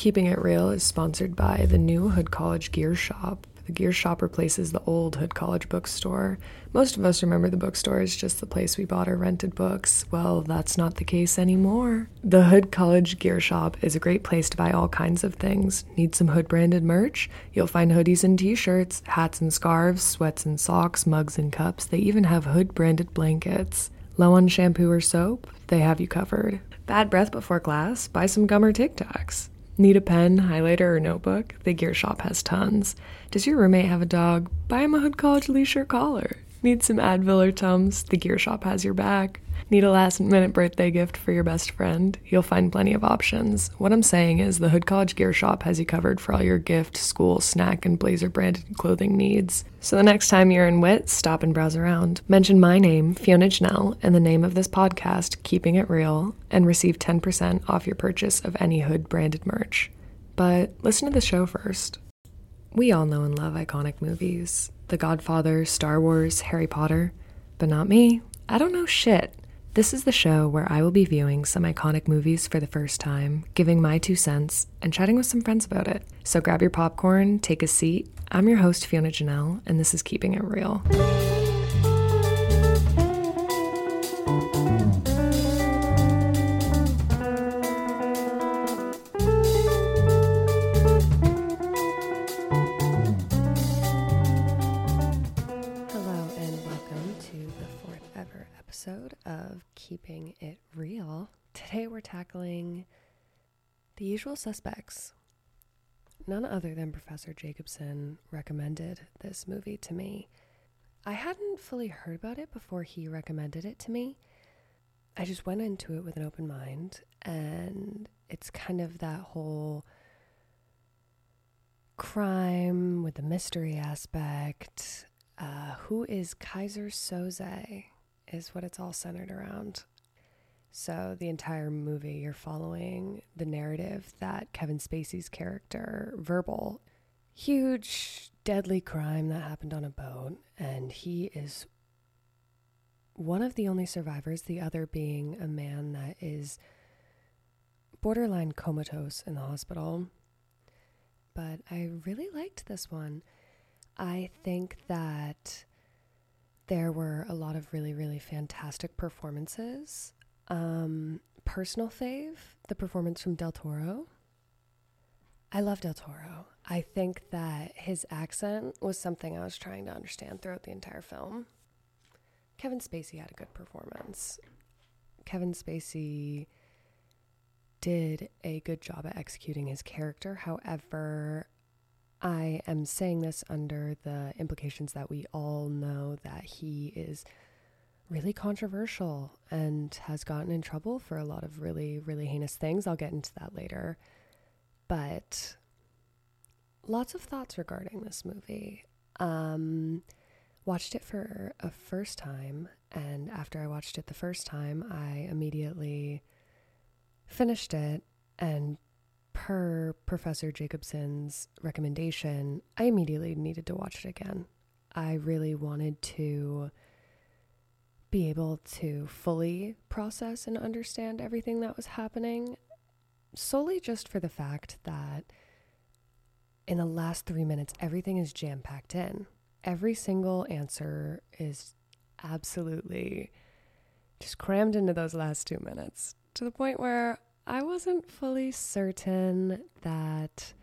Keeping It Reel is sponsored by the new Hood College Gear Shop. The Gear Shop replaces the old Hood College bookstore. Most of us remember the bookstore as just the place we bought or rented books. Well, that's not the case anymore. The Hood College Gear Shop is a great place to buy all kinds of things. Need some Hood branded merch? You'll find hoodies and t shirts, hats and scarves, sweats and socks, mugs and cups. They even have Hood branded blankets. Low on shampoo or soap? They have you covered. Bad breath before class? Buy some gum or Tic Tacs. Need a pen, highlighter, or notebook? The Gear Shop has tons. Does your roommate have a dog? Buy him a Hood College leash or collar. Need some Advil or Tums? The Gear Shop has your back. Need a last minute birthday gift for your best friend? You'll find plenty of options. What I'm saying is the Hood College Gear Shop has you covered for all your gift, school, snack, and blazer branded clothing needs. So the next time you're in WIT, stop and browse around. Mention my name, Fiona Jannell, and the name of this podcast, Keeping It Reel, and receive 10% off your purchase of any Hood branded merch. But listen to the show first. We all know and love iconic movies The Godfather, Star Wars, Harry Potter. But not me. I don't know shit. This is the show where I will be viewing some iconic movies for the first time, giving my two cents, and chatting with some friends about it. So grab your popcorn, take a seat. I'm your host, Fiona Jannell, and this is Keeping It Reel. Keeping It Reel. Today we're tackling the usual suspects. None other than Professor Jacobsen recommended this movie to me. I hadn't fully heard about it before he recommended it to me. I just went into it with an open mind, and it's kind of that whole crime with the mystery aspect. Uh, who is Keyser Söze? Is what it's all centered around. So, the entire movie, you're following the narrative that Kevin Spacey's character, Verbal, huge, deadly crime that happened on a boat, and he is one of the only survivors, the other being a man that is borderline comatose in the hospital. But I really liked this one. I think that there were a lot of really, really fantastic performances. Um, personal fave, the performance from Del Toro. I love Del Toro. I think that his accent was something I was trying to understand throughout the entire film. Kevin Spacey had a good performance. Kevin Spacey did a good job at executing his character. However, I am saying this under the implications that we all know that he is really controversial and has gotten in trouble for a lot of really, really heinous things. I'll get into that later. But lots of thoughts regarding this movie. Um, watched it for a first time, and after I watched it the first time, I immediately finished it and per Professor Jacobsen's recommendation, I immediately needed to watch it again. I really wanted to be able to fully process and understand everything that was happening, solely just for the fact that in the last three minutes, everything is jam packed in. Every single answer is absolutely just crammed into those last two minutes to the point where I wasn't fully certain that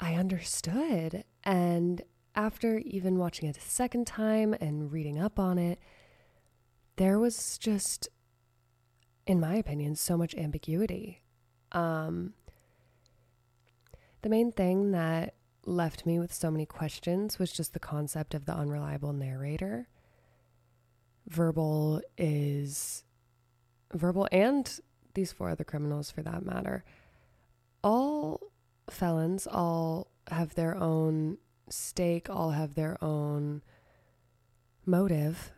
I understood. And after even watching it a second time and reading up on it, there was just, in my opinion, so much ambiguity. Um, the main thing that left me with so many questions was just the concept of the unreliable narrator. Verbal is verbal and these four other criminals for that matter, all felons, all have their own stake, all have their own motive.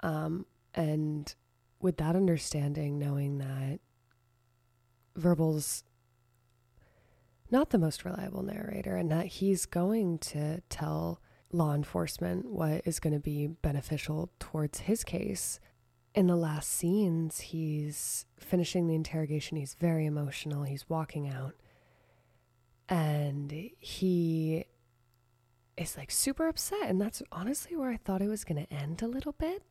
Um, and with that understanding, knowing that Verbal's not the most reliable narrator and that he's going to tell law enforcement what is going to be beneficial towards his case in the last scenes, he's finishing the interrogation. He's very emotional. He's walking out. and he is like super upset. And that's honestly where I thought it was going to end a little bit.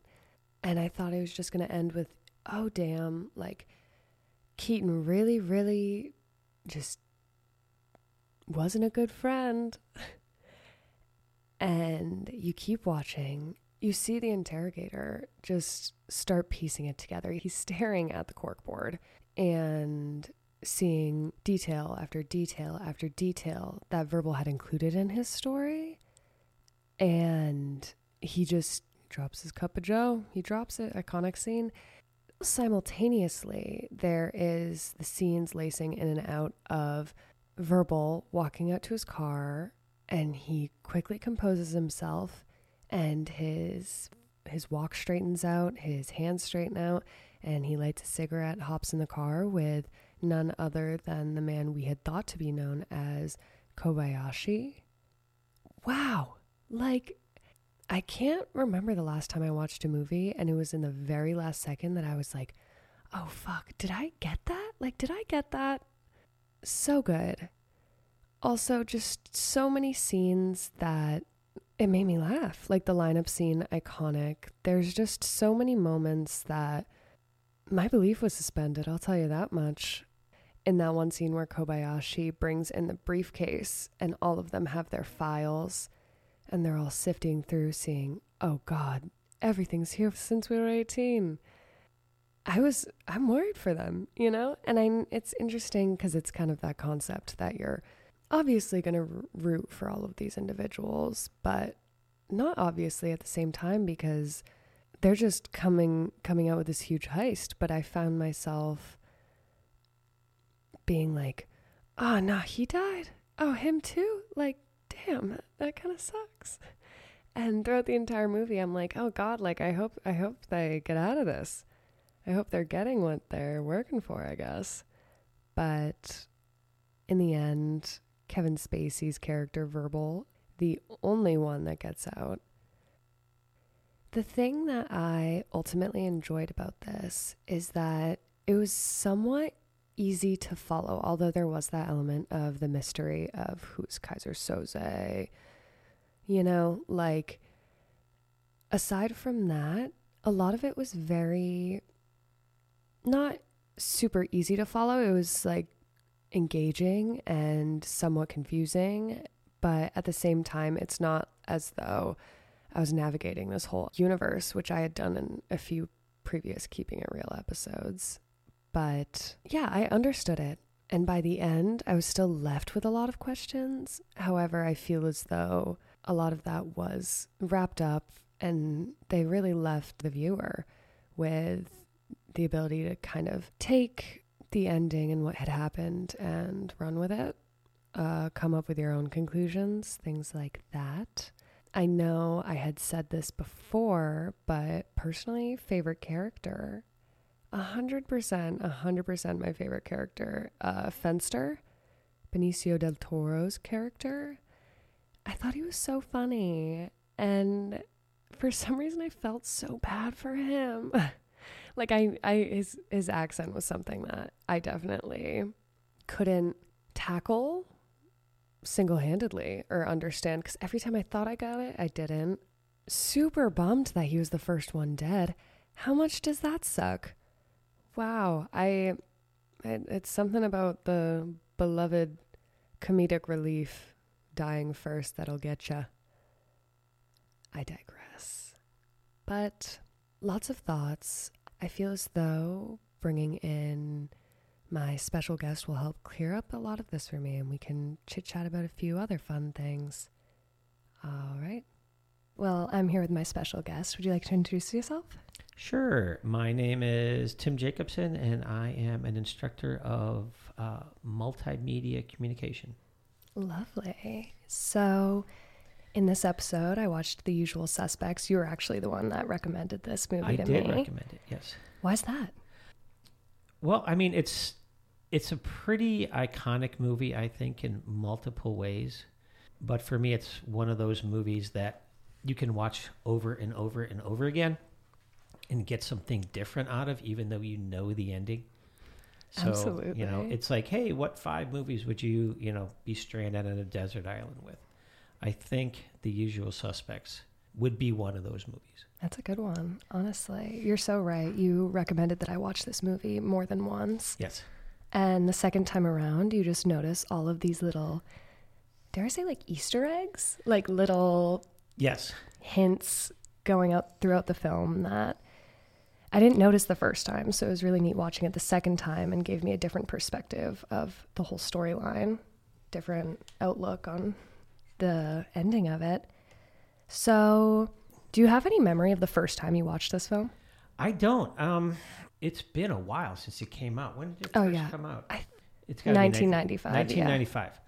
And I thought it was just going to end with, oh, damn, like Keaton really, really just wasn't a good friend. and you keep watching. You see the interrogator just start piecing it together. He's staring at the corkboard and seeing detail after detail after detail that Verbal had included in his story. And he just drops his cup of Joe. He drops it. Iconic scene. Simultaneously, there is the scenes lacing in and out of Verbal walking out to his car, and he quickly composes himself, and his his walk straightens out, his hands straighten out, and he lights a cigarette, hops in the car with none other than the man we had thought to be known as Kobayashi. Wow. Like, I can't remember the last time I watched a movie, and it was in the very last second that I was like, oh, fuck, did I get that? Like, did I get that? So good. Also, just so many scenes that it made me laugh. Like the lineup scene, iconic. There's just so many moments that my belief was suspended, I'll tell you that much. In that one scene where Kobayashi brings in the briefcase and all of them have their files and they're all sifting through, seeing, oh God, everything's here since we were 18. I was, I'm worried for them, you know? And I, it's interesting because it's kind of that concept that you're obviously going to root for all of these individuals, but not obviously at the same time because they're just coming coming out with this huge heist but i found myself being like ah, oh no he died? Oh him too? Like damn that, that kind of sucks. And throughout the entire movie i'm like oh god like i hope i hope they get out of this. I hope they're getting what they're working for i guess. But in the end kevin spacey's character verbal the only one that gets out the thing that I ultimately enjoyed about this is that it was somewhat easy to follow, although there was that element of the mystery of who's Keyser Söze. You know, like, aside from that, a lot of it was very not super easy to follow. It was like engaging and somewhat confusing, but at the same time, it's not as though I was navigating this whole universe, which I had done in a few previous Keeping It Reel episodes. But yeah, I understood it. And by the end, I was still left with a lot of questions. However, I feel as though a lot of that was wrapped up and they really left the viewer with the ability to kind of take the ending and what had happened and run with it, uh, come up with your own conclusions, things like that. I know I had said this before, but personally, favorite character. A hundred percent, a hundred percent my favorite character. Uh, Fenster, Benicio del Toro's character. I thought he was so funny. And for some reason I felt so bad for him. like I, I his his accent was something that I definitely couldn't tackle single handedly or understand because every time I thought I got it, I didn't. Super bummed that he was the first one dead. How much does that suck? Wow, I. It, it's something about the beloved comedic relief dying first that'll get you. I digress. But lots of thoughts. I feel as though bringing in my special guest will help clear up a lot of this for me, and we can chit chat about a few other fun things. All right. Well, I'm here with my special guest. Would you like to introduce yourself? Sure. My name is Tim Jacobsen, and I am an instructor of uh, multimedia communication. Lovely. So, in this episode, I watched The Usual Suspects. You were actually the one that recommended this movie I to did recommend it. Yes. Why is that? Well, I mean, it's it's a pretty iconic movie, I think, in multiple ways. But for me, it's one of those movies that you can watch over and over and over again and get something different out of, even though you know the ending. So, you know, it's like, hey, what five movies would you, you know, be stranded on a desert island with? I think The Usual Suspects would be one of those movies. That's a good one, honestly. You're so right. You recommended that I watch this movie more than once. Yes. And the second time around, you just notice all of these little, dare I say, like Easter eggs? Like little Yes. hints going out throughout the film that I didn't notice the first time. So it was really neat watching it the second time and gave me a different perspective of the whole storyline, different outlook on the ending of it. So, do you have any memory of the first time you watched this film? I don't. Um, it's been a while since it came out. When did it Oh, first yeah. come out? I- it's gotta 1995, yeah. 1995.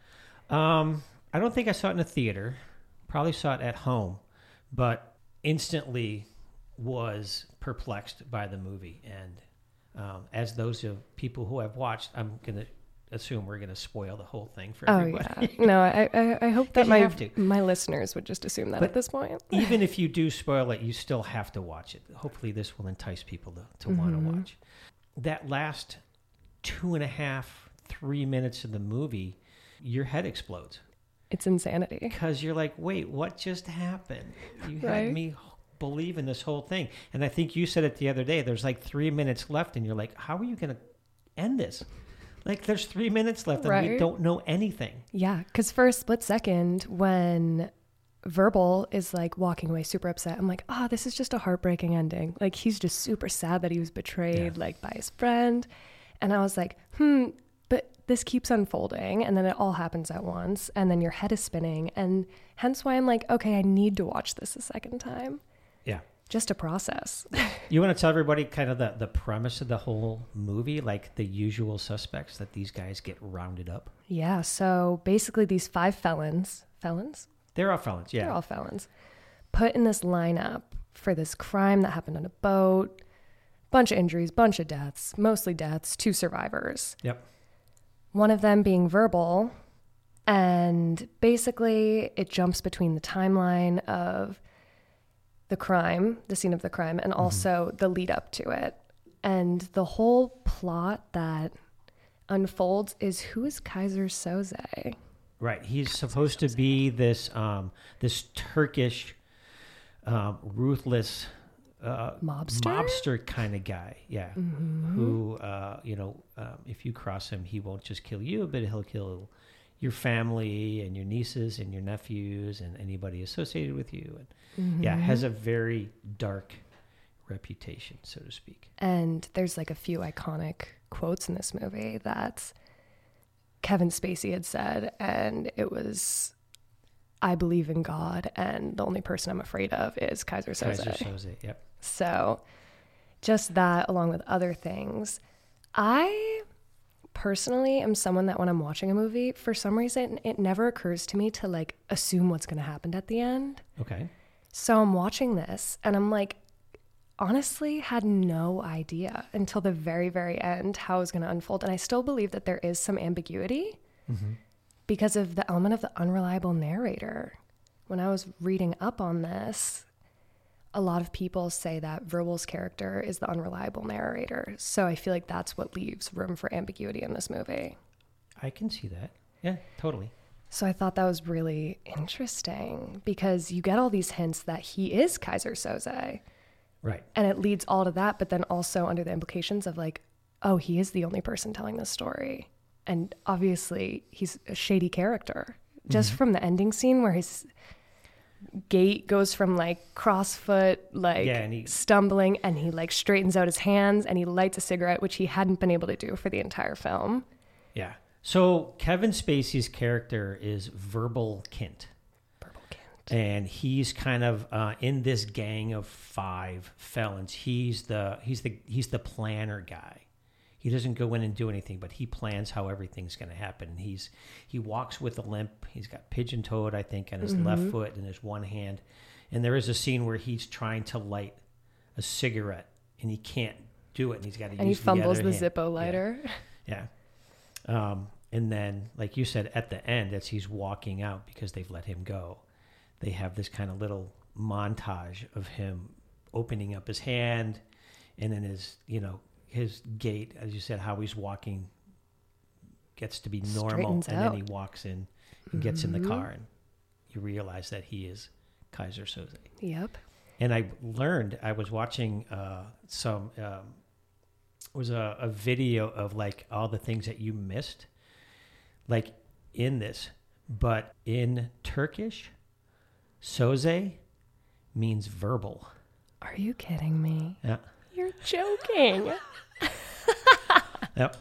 Um, I don't think I saw it in a theater. Probably saw it at home, but instantly was perplexed by the movie. And um, as those of people who have watched, I'm gonna assume we're gonna spoil the whole thing for Oh everybody. yeah, no, I I, I hope that my my listeners would just assume that But- at this point. Even if you do spoil it, you still have to watch it. Hopefully, this will entice people to, to want to mm-hmm. watch. That last two and a half, three minutes of the movie, your head explodes It's insanity. because you're like, wait, what just happened? You Right. had me believe in this whole thing. And I think you said it the other day. There's like three minutes left, and you're like, how are you going to end this? Like, there's three minutes left, and we don't know anything. Yeah, because for a split second, when Verbal is like walking away super upset, I'm like, oh, this is just a heartbreaking ending. Like he's just super sad that he was betrayed, Yeah. like by his friend. And I was like, hmm, but this keeps unfolding, and then it all happens at once, and then your head is spinning, and hence why I'm like, okay, I need to watch this a second time Yeah. Just a process. You want to tell everybody kind of the, the premise of the whole movie, like the usual suspects that these guys get rounded up? yeah, so basically, these five felons, felons, They're all felons, yeah. They're all felons. Put in this lineup for this crime that happened on a boat. Bunch of injuries, bunch of deaths, mostly deaths, two survivors. Yep. One of them being verbal. And basically, it jumps between the timeline of the crime, the scene of the crime, and also the lead up to it. And the whole plot that unfolds is who is Keyser Söze? Right. He's supposed to be this um, this Turkish, um, ruthless uh, Mobster? mobster kind of guy. Yeah. Who, uh, you know, um, if you cross him, he won't just kill you, but he'll kill your family and your nieces and your nephews and anybody associated with you. And mm-hmm. yeah, has a very dark reputation, so to speak. And there's like a few iconic quotes in this movie that Kevin Spacey had said, and it was, "I believe in God, and the only person I'm afraid of is Keyser Söze." Keyser Söze. Yep. So, just that, along with other things, I personally am someone that when I'm watching a movie, for some reason, it never occurs to me to like assume what's going to happen at the end. Okay. So I'm watching this and I'm like, honestly, had no idea until the very, very end how it was going to unfold. And I still believe that there is some ambiguity mm-hmm. because of the element of the unreliable narrator. When I was reading up on this, a lot of people say that Verbal's character is the unreliable narrator. So I feel like that's what leaves room for ambiguity in this movie. I can see that. Yeah, totally. So I thought that was really interesting because you get all these hints that he is Keyser Söze. Right. and it leads all to that but then also under the implications of like oh he is the only person telling this story and obviously he's a shady character just mm-hmm. from the ending scene where his gait goes from like crossfoot like Yeah, and he- stumbling and he like straightens out his hands and he lights a cigarette which he hadn't been able to do for the entire film Yeah. So Kevin Spacey's character is Verbal Kint. Kint. and he's kind of uh, in this gang of five felons. He's the he's the he's the planner guy. He doesn't go in and do anything, but he plans how everything's going to happen. He's he walks with a limp. He's got pigeon toed, I think, on his left foot and his one hand. And there is a scene where he's trying to light a cigarette and he can't do it, and he's got to and he fumbles the, the. Zippo Yeah. lighter Yeah. Um, and then, like you said, at the end, as he's walking out because they've let him go, they have this kind of little montage of him opening up his hand, and then his, you know, his gait, as you said, how he's walking gets to be normal, Straightens and then he out. walks in and gets in the Mhm. car, and you realize that he is Keyser Söze. Yep. And I learned I was watching uh, some um, was a, a video of like all the things that you missed, like in this, but in Turkish, Söze means verbal. Are you kidding me? Yeah. You're joking. Yep.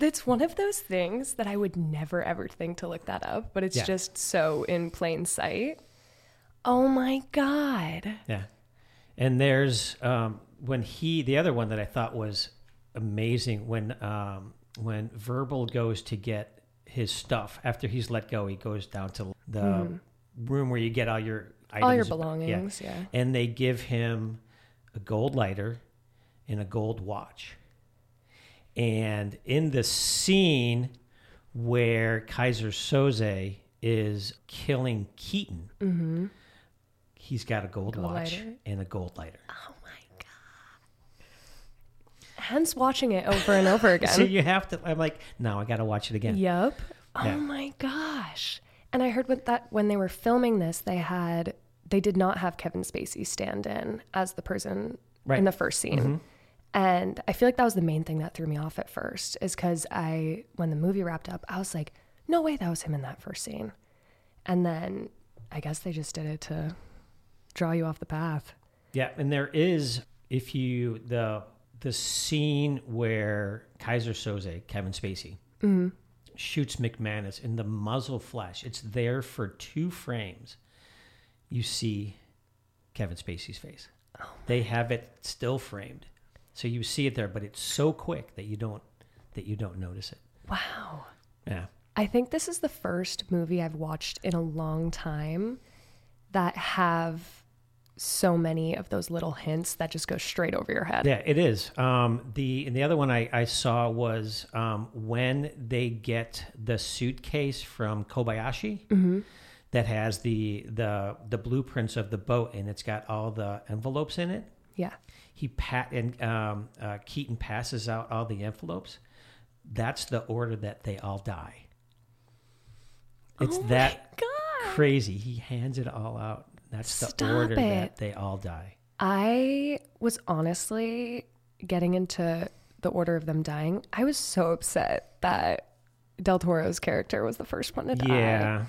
It's one of those things that I would never ever think to look that up, but it's Yeah. just so in plain sight. Oh my god. Yeah. And there's um, when he the other one that I thought was amazing when um, when Verbal goes to get his stuff after he's let go, he goes down to the room where you get all your items. All your Yeah. belongings, yeah. and they give him a gold lighter and a gold watch. And in the scene where Keyser Söze is killing Keaton, Mm-hmm. he's got a gold, Gold watch lighter. and a gold lighter. Oh my god. Hence watching it over and over again. So you have to. I'm like, no, I got to watch it again. Yep. Oh my gosh. And I heard with that when they were filming this, they had they did not have Kevin Spacey stand in as the person Right. in the first scene. Mm-hmm. And I feel like that was the main thing that threw me off at first, is because I when the movie wrapped up, I was like, no way that was him in that first scene. And then I guess they just did it to draw you off the path. Yeah, and there is if you the the scene where Keyser Söze, Kevin Spacey, Mm-hmm. shoots McManus in the muzzle flash. It's there for two frames. You see Kevin Spacey's face. Oh they have it still framed, so you see it there, but it's so quick that you don't that you don't notice it. Wow. Yeah, I think this is the first movie I've watched in a long time that have so many of those little hints that just go straight over your head. yeah, it is. Um, the and the other one I, I saw was um, when they get the suitcase from Kobayashi that has the the the blueprints of the boat and it's got all the envelopes in it. Yeah. He pat and um, uh, Keaton passes out all the envelopes. That's the order that they all die. It's Oh that crazy. He hands it all out. That's the Stop order it. that they all die. I was honestly getting into the order of them dying. I was so upset that Del Toro's character was the first one to die. Yeah.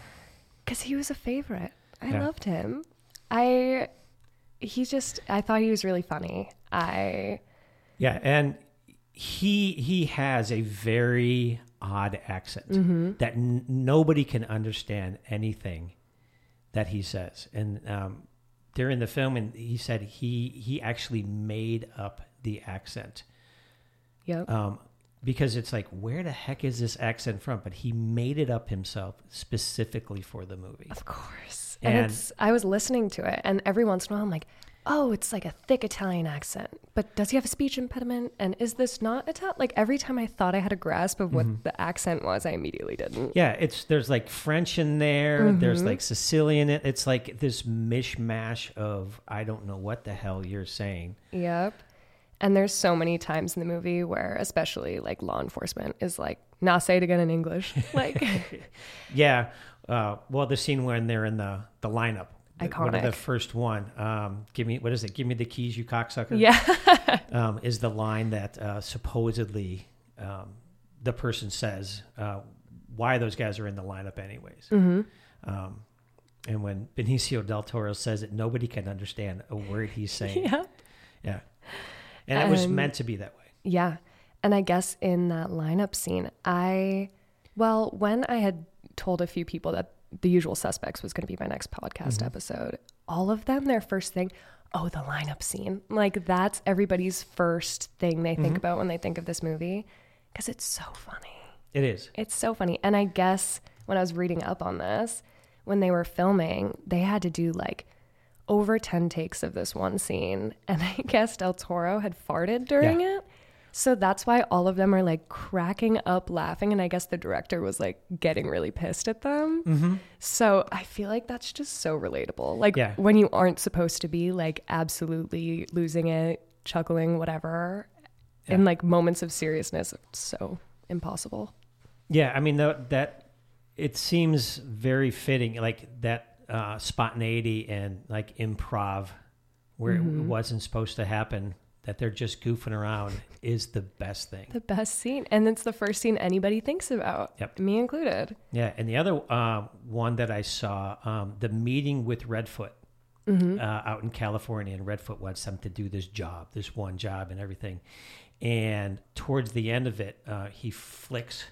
Because he was a favorite. I Yeah. loved him. I, he just, I thought he was really funny. I, Yeah, and he he has a very odd accent Mm-hmm. that n- nobody can understand anything that he says. And um, during the film, and he said he he actually made up the accent yep. um, because it's like where the heck is this accent from? But he made it up himself specifically for the movie. Of course. And, And- it's I was listening to it and every once in a while I'm like, "Oh, it's like a thick Italian accent." But does he have a speech impediment? And is this not Italian? Like every time I thought I had a grasp of what the accent was, I immediately didn't. Yeah, it's there's like French in there. There's Mm-hmm. like Sicilian. It's like this mishmash of I don't know what the hell you're saying. Yep. And there's so many times in the movie where especially like law enforcement is like, "Nah, say it again in English." Like Yeah. Uh, well, the scene when they're in the the lineup. The- One of the first one. Um, give me what is it? Give me the keys, you cocksucker. yeah. Um, is the line that uh, supposedly um, the person says uh, why those guys are in the lineup anyways. Mm-hmm. Um, and when Benicio del Toro says it, nobody can understand a word he's saying. yeah. Yeah. And it was Um, meant to be that way. Yeah. And I guess in that lineup scene, I, well, when I had told a few people that the usual suspects was going to be my next podcast episode, all of them, their first thing, oh, the lineup scene. Like that's everybody's first thing they think about when they think of this movie because it's so funny. It is. It's so funny. And I guess when I was reading up on this, when they were filming, they had to do like over 10 takes of this one scene. And I guess Del Toro had farted during it. So that's why all of them are like cracking up laughing. And I guess the director was like getting really pissed at them. Mm-hmm. So I feel like that's just so relatable. Like Yeah. when you aren't supposed to be like absolutely losing it chuckling, whatever. In like moments of seriousness, it's so impossible. Yeah, I mean tho- that it seems very fitting, like that uh, spontaneity and like improv, where it wasn't supposed to happen. That they're just goofing around is the best thing. The best scene. And it's the first scene anybody thinks about. Yep. Me included. Yeah, and the other uh, one that I saw, um, the meeting with Redfoot Mm-hmm. uh, out in California, and Redfoot wants them to do this job, this one job, and everything. And towards the end of it, uh, he flicks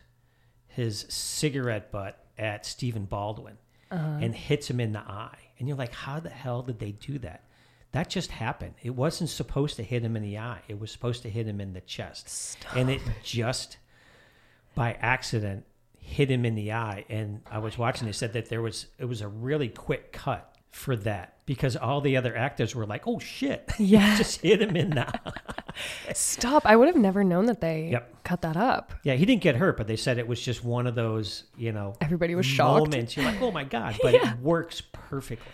his cigarette butt at Stephen Baldwin Uh-huh. and hits him in the eye. And you're like, how the hell did they do that? That just happened. It wasn't supposed to hit him in the eye. It was supposed to hit him in the chest. And it just by accident hit him in the eye. And I was watching. They said that there was it was a really quick cut for that because all the other actors were like, "Oh shit!" Yeah. just hit him in the. Stop. I would have never known that they Yep. cut that up. Yeah, he didn't get hurt, but they said it was just one of those, you know, Everybody was shocked. moments. You're like, "Oh my god!" But it works perfectly.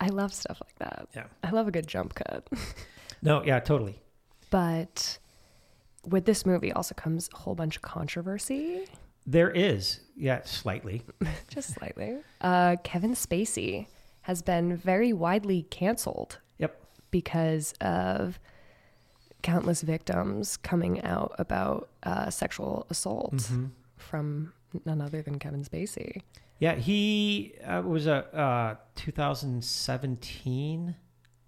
I love stuff like that. Yeah. I love a good jump cut. No, yeah, totally. but with this movie also comes a whole bunch of controversy, There is, yeah, slightly. just slightly. Uh, Kevin Spacey has been very widely canceled Yep. because of countless victims coming out about uh, sexual assault Mm-hmm. from none other than Kevin Spacey. Yeah, he uh, was a uh, 2017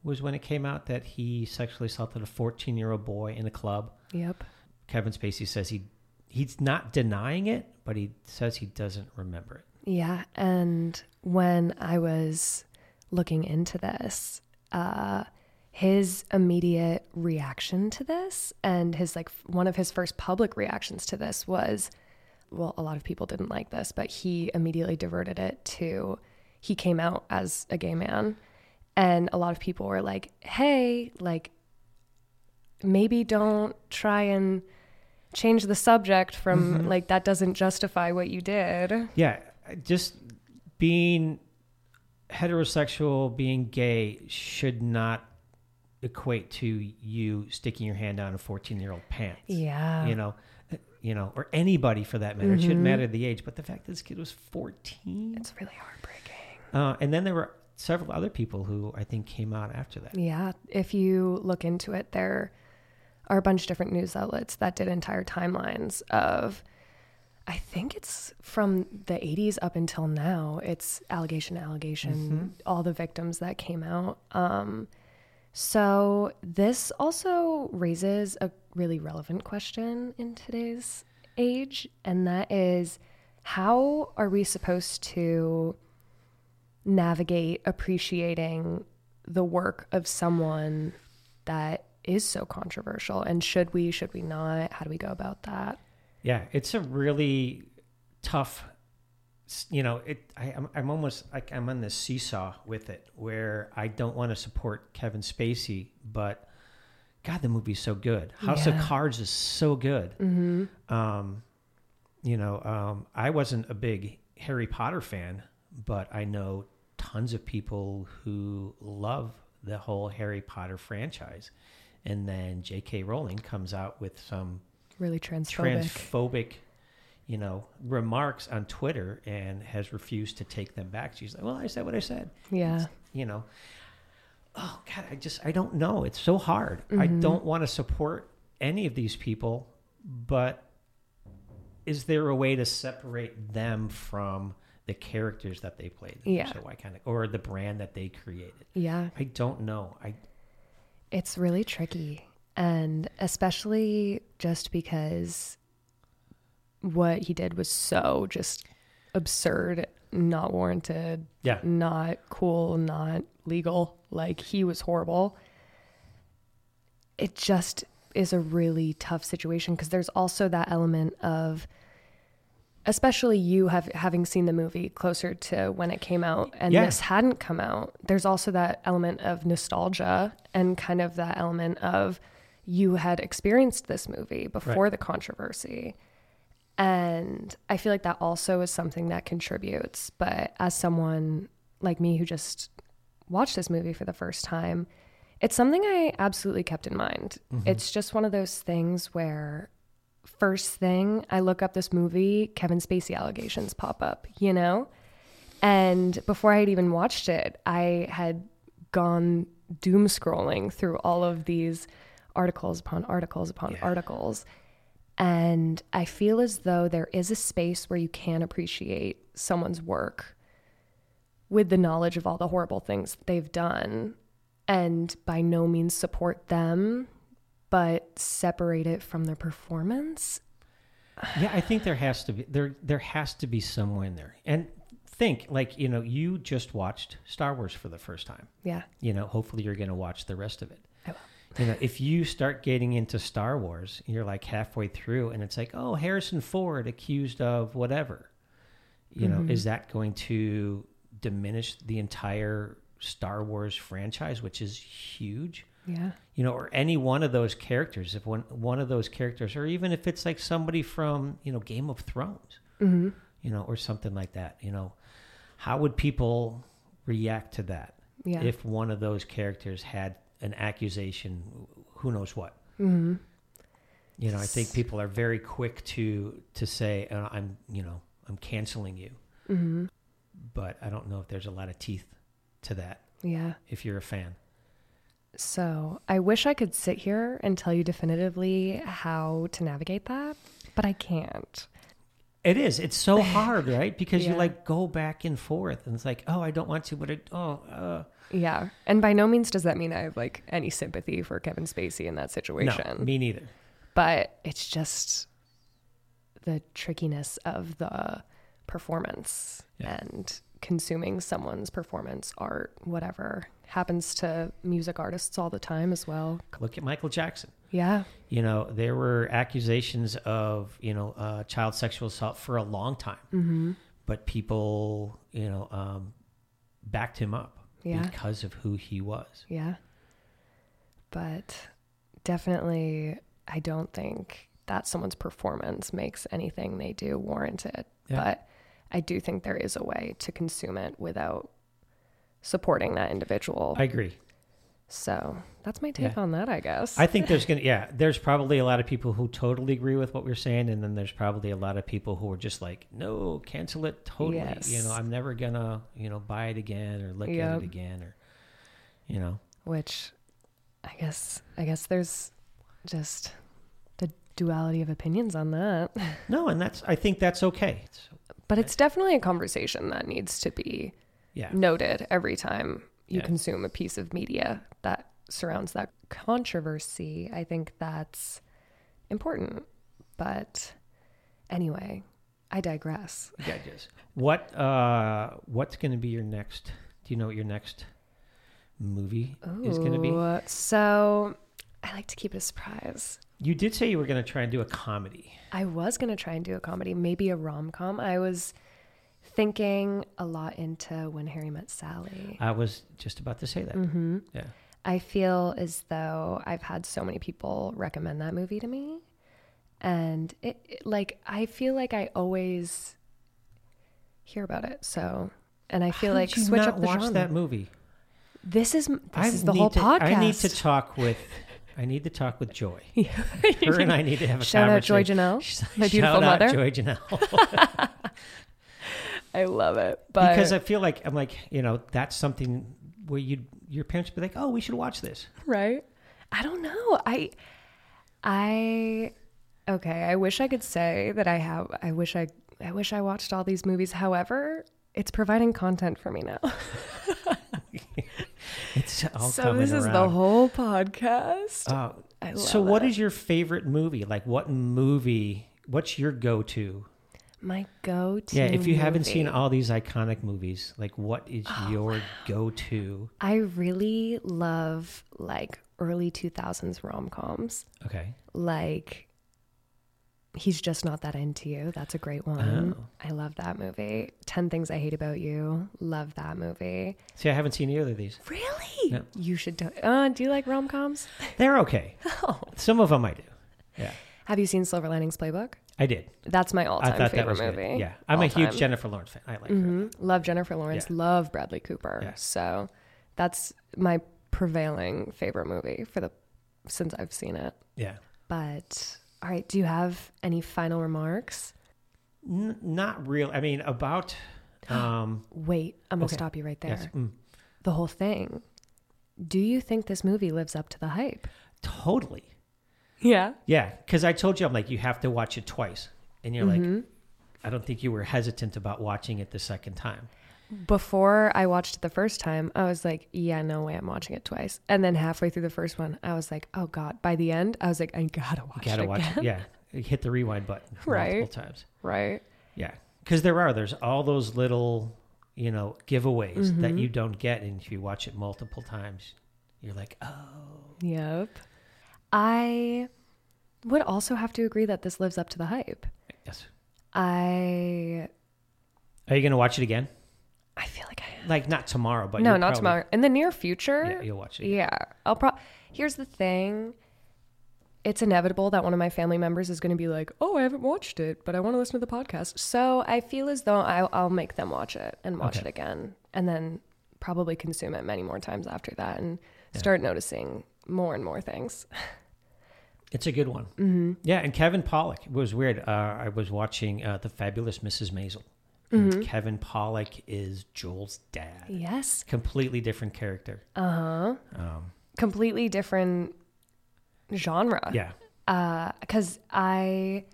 was when it came out that he sexually assaulted a 14 year old boy in a club. Yep. Kevin Spacey says he he's not denying it, but he says he doesn't remember it. Yeah, and when I was looking into this, uh, his immediate reaction to this and his like one of his first public reactions to this was, well, a lot of people didn't like this, but he immediately diverted it to he came out as a gay man, and a lot of people were like, hey, like maybe don't try and change the subject from like that doesn't justify what you did. Yeah, just being heterosexual, being gay should not equate to you sticking your hand down a 14 year old pants. Yeah. You know, you know, or anybody for that matter. It shouldn't matter the age, but the fact that this kid was 14. It's really heartbreaking. Uh, and then there were several other people who I think came out after that. Yeah. If you look into it, there are a bunch of different news outlets that did entire timelines of, I think it's from the 80s up until now. It's allegation, allegation, all the victims that came out. Um, so this also raises a really relevant question in today's age, and that is how are we supposed to navigate appreciating the work of someone that is so controversial and should we should we not how do we go about that Yeah, it's a really tough. You know, it. I, I'm, I'm almost like I'm on this seesaw with it, where I don't want to support Kevin Spacey, but God, the movie's so good. House of Cards is so good. mm-hmm. Um, you know, um, I wasn't a big Harry Potter fan, but I know tons of people who love the whole Harry Potter franchise. And then J.K. Rowling comes out with some really transphobic transphobic, you know, remarks on Twitter and has refused to take them back. She's like, "Well, I said what I said." yeah You know. Oh God, I just I don't know. It's so hard. I Mm-hmm. don't want to support any of these people, but is there a way to separate them from the characters that they played? Yeah. So I kind of or the brand that they created. yeah I don't know. I it's really tricky and especially just because what he did was so just absurd not warranted yeah. not cool, not legal. Like he was horrible. It just is a really tough situation because there's also that element of especially you have having seen the movie closer to when it came out and Yeah. this hadn't come out. There's also that element of nostalgia and kind of that element of you had experienced this movie before Right. the controversy. And I feel like that also is something that contributes. But as someone like me who just watched this movie for the first time, It's something I absolutely kept in mind. Mm-hmm. It's just one of those things where first thing I look up this movie, Kevin Spacey allegations pop up, you know? And before I had even watched it, I had gone doom scrolling through all of these articles upon articles upon Yeah. articles. And I feel as though there is a space where you can appreciate someone's work with the knowledge of all the horrible things that they've done and by no means support them, but separate it from their performance. Yeah, I think there has to be there there has to be somewhere in there. And think like, you know, you just watched Star Wars for the first time. Yeah. You know, hopefully you're going to watch the rest of it. You know, if you start getting into Star Wars, you're like halfway through and it's like, "Oh, Harrison Ford accused of whatever." You know, is that going to diminish the entire Star Wars franchise, which is huge? Yeah. you know, or any one of those characters, if one one of those characters, or even if it's like somebody from you know Game of Thrones, Mm-hmm. you know, or something like that, you know, how would people react to that Yeah. if one of those characters had an accusation, who knows what? mm-hmm. You know, I think people are very quick to to say, uh, "I'm," you know, "I'm canceling you," Mm-hmm. but I don't know if there's a lot of teeth to that Yeah. if you're a fan. So I wish I could sit here and tell you definitively how to navigate that, but I can't. It is. It's so hard, right? Because you like go back and forth, and it's like, oh, I don't want to, but it, oh, uh, Yeah. And by no means does that mean I have like any sympathy for Kevin Spacey in that situation. no, me neither. but it's just the trickiness of the performance Yeah. and consuming someone's performance art whatever happens to music artists all the time as well Look at Michael Jackson. yeah You know, there were accusations of you know uh, child sexual assault for a long time, mm-hmm. but people, you know, um, backed him up Yeah. because of who he was. yeah but definitely i don't think that someone's performance makes anything they do warranted Yeah. but i do think there is a way to consume it without supporting that individual I agree. So that's my take Yeah. on that, I guess. I think there's gonna yeah, there's probably a lot of people who totally agree with what we're saying, and then there's probably a lot of people who are just like, no, cancel it totally. You know, I'm never gonna you know buy it again or look at it again or you know. Which I guess I guess there's just the duality of opinions on that. No, and that's I think that's okay. It's, But it's definitely a conversation that needs to be yeah, noted every time you Yeah. consume a piece of media that surrounds that controversy. I think that's important. But anyway, I digress. yeah, is. What uh, what's going to be your next? Do you know what your next movie is going to be? So I like to keep it a surprise. You did say you were going to try and do a comedy. I was going to try and do a comedy, maybe a rom com. I was thinking a lot into When Harry Met Sally. I was just about to say that. hmm Yeah. I feel as though I've had so many people recommend that movie to me. And it, it- like, I feel like I always hear about it. So, and I feel How like switch up the watch genre. that movie. This is this I is the whole to, podcast. I need to talk with. I need to talk with Joy. Yeah. Her and I need to have a Shout out Joy conversation. Jannell, my beautiful Shout out mother. Joy Jannell. I love it, but because I feel like I'm like you know that's something where you your parents would be like, oh, we should watch this. right? I don't know. I I okay, I wish I could say that I have I wish I I wish I watched all these movies. However, it's providing content for me now. It's all so this is the whole podcast. Uh, I so, what it. is your favorite movie? Like, what movie? What's your go-to? My go-to Yeah, if you haven't seen all these iconic movies, like, what is Oh, your go-to? I really love like early 2000s rom-coms. Okay. Like He's just not that into you. That's a great one. Oh. I love that movie. 10 Things I Hate About You. Love that movie. See, I haven't seen either of these. Really? No. You should do uh do you like rom-coms? They're okay. Oh. Some of them I do. Yeah, Have you seen Silver Linings Playbook? I did. That's my all-time thought that favorite movie. good. Yeah, I'm a huge. Jennifer Lawrence fan. I like her. Mhm. Love Jennifer Lawrence. Yeah. Love Bradley Cooper. Yeah. So that's my prevailing favorite movie for the since I've seen it. Yeah. But all right, do you have any final remarks? N- not real. I mean, about. Um, Wait, I'm gonna Okay. stop you right there. yes, mm, The whole thing. Do you think this movie lives up to the hype? totally. Yeah. Yeah, because I told you I'm like you have to watch it twice, and you're like, Mhm. I don't think you were hesitant about watching it the second time. Before I watched it the first time, I was like, yeah, no way I'm watching it twice. And then halfway through the first one, I was like, oh God. By the end, I was like, I gotta watch gotta it watch again. it. Yeah, hit the rewind button Right. multiple times. Right? Yeah, because there are there's all those little you know giveaways that Mhm. you don't get, and if you watch it multiple times, you're like, oh, Yep. I would also have to agree that this lives up to the hype. yes. I Are you gonna watch it again? I feel like I Like not tomorrow, but No, not probably- tomorrow. In the near future, Yeah, you'll watch it. Yeah. I'll pro Here's the thing. It's inevitable that one of my family members is going to be like, "Oh, I haven't watched it, but I want to listen to the podcast." So I feel as though I'll, I'll make them watch it and watch Okay. it again, and then probably consume it many more times after that, and Yeah. start noticing more and more things. It's a good one. Mm-hmm. Yeah, and Kevin Pollak it was weird. Uh, I was watching uh, the Fabulous Mrs. Maisel. Mm-hmm. Kevin Pollak is Joel's dad. Yes. Completely different character. Uh huh. Um, Completely different genre. yeah, because I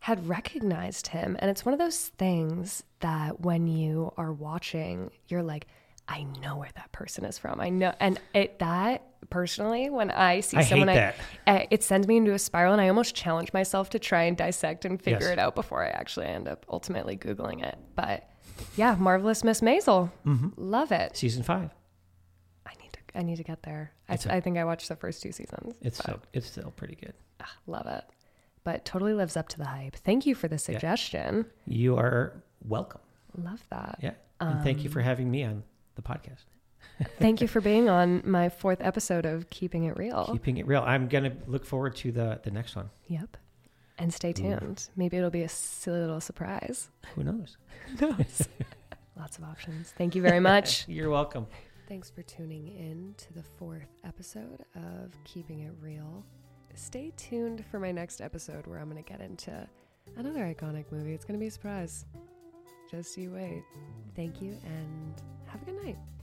had recognized him, and it's one of those things that when you are watching, you're like, I know where that person is from. I know, and it that personally, when I see I hate someone, that. I, uh, it sends me into a spiral, and I almost challenge myself to try and dissect and figure Yes. it out before I actually end up ultimately googling it. But yeah, marvelous Miss Maisel, Mm-hmm. love it. season five. I need to, I need to get there. I, a- I think I watched the first two seasons. It's still, it's still pretty good. Ah, love it. But totally lives up to the hype. Thank you for the suggestion. You are welcome. Love that. Yeah, and thank Um, you for having me on the podcast. Thank you for being on my fourth episode of Keeping It Reel. Keeping it real. I'm gonna look forward to the the next one. yep. And stay tuned. Maybe it'll be a silly little surprise. Who knows? Lots of options. Thank you very much. You're welcome. Thanks for tuning in to the fourth episode of Keeping It Reel. Stay tuned for my next episode where I'm going to get into another iconic movie. It's going to be a surprise. Just you wait. Thank you and have a good night.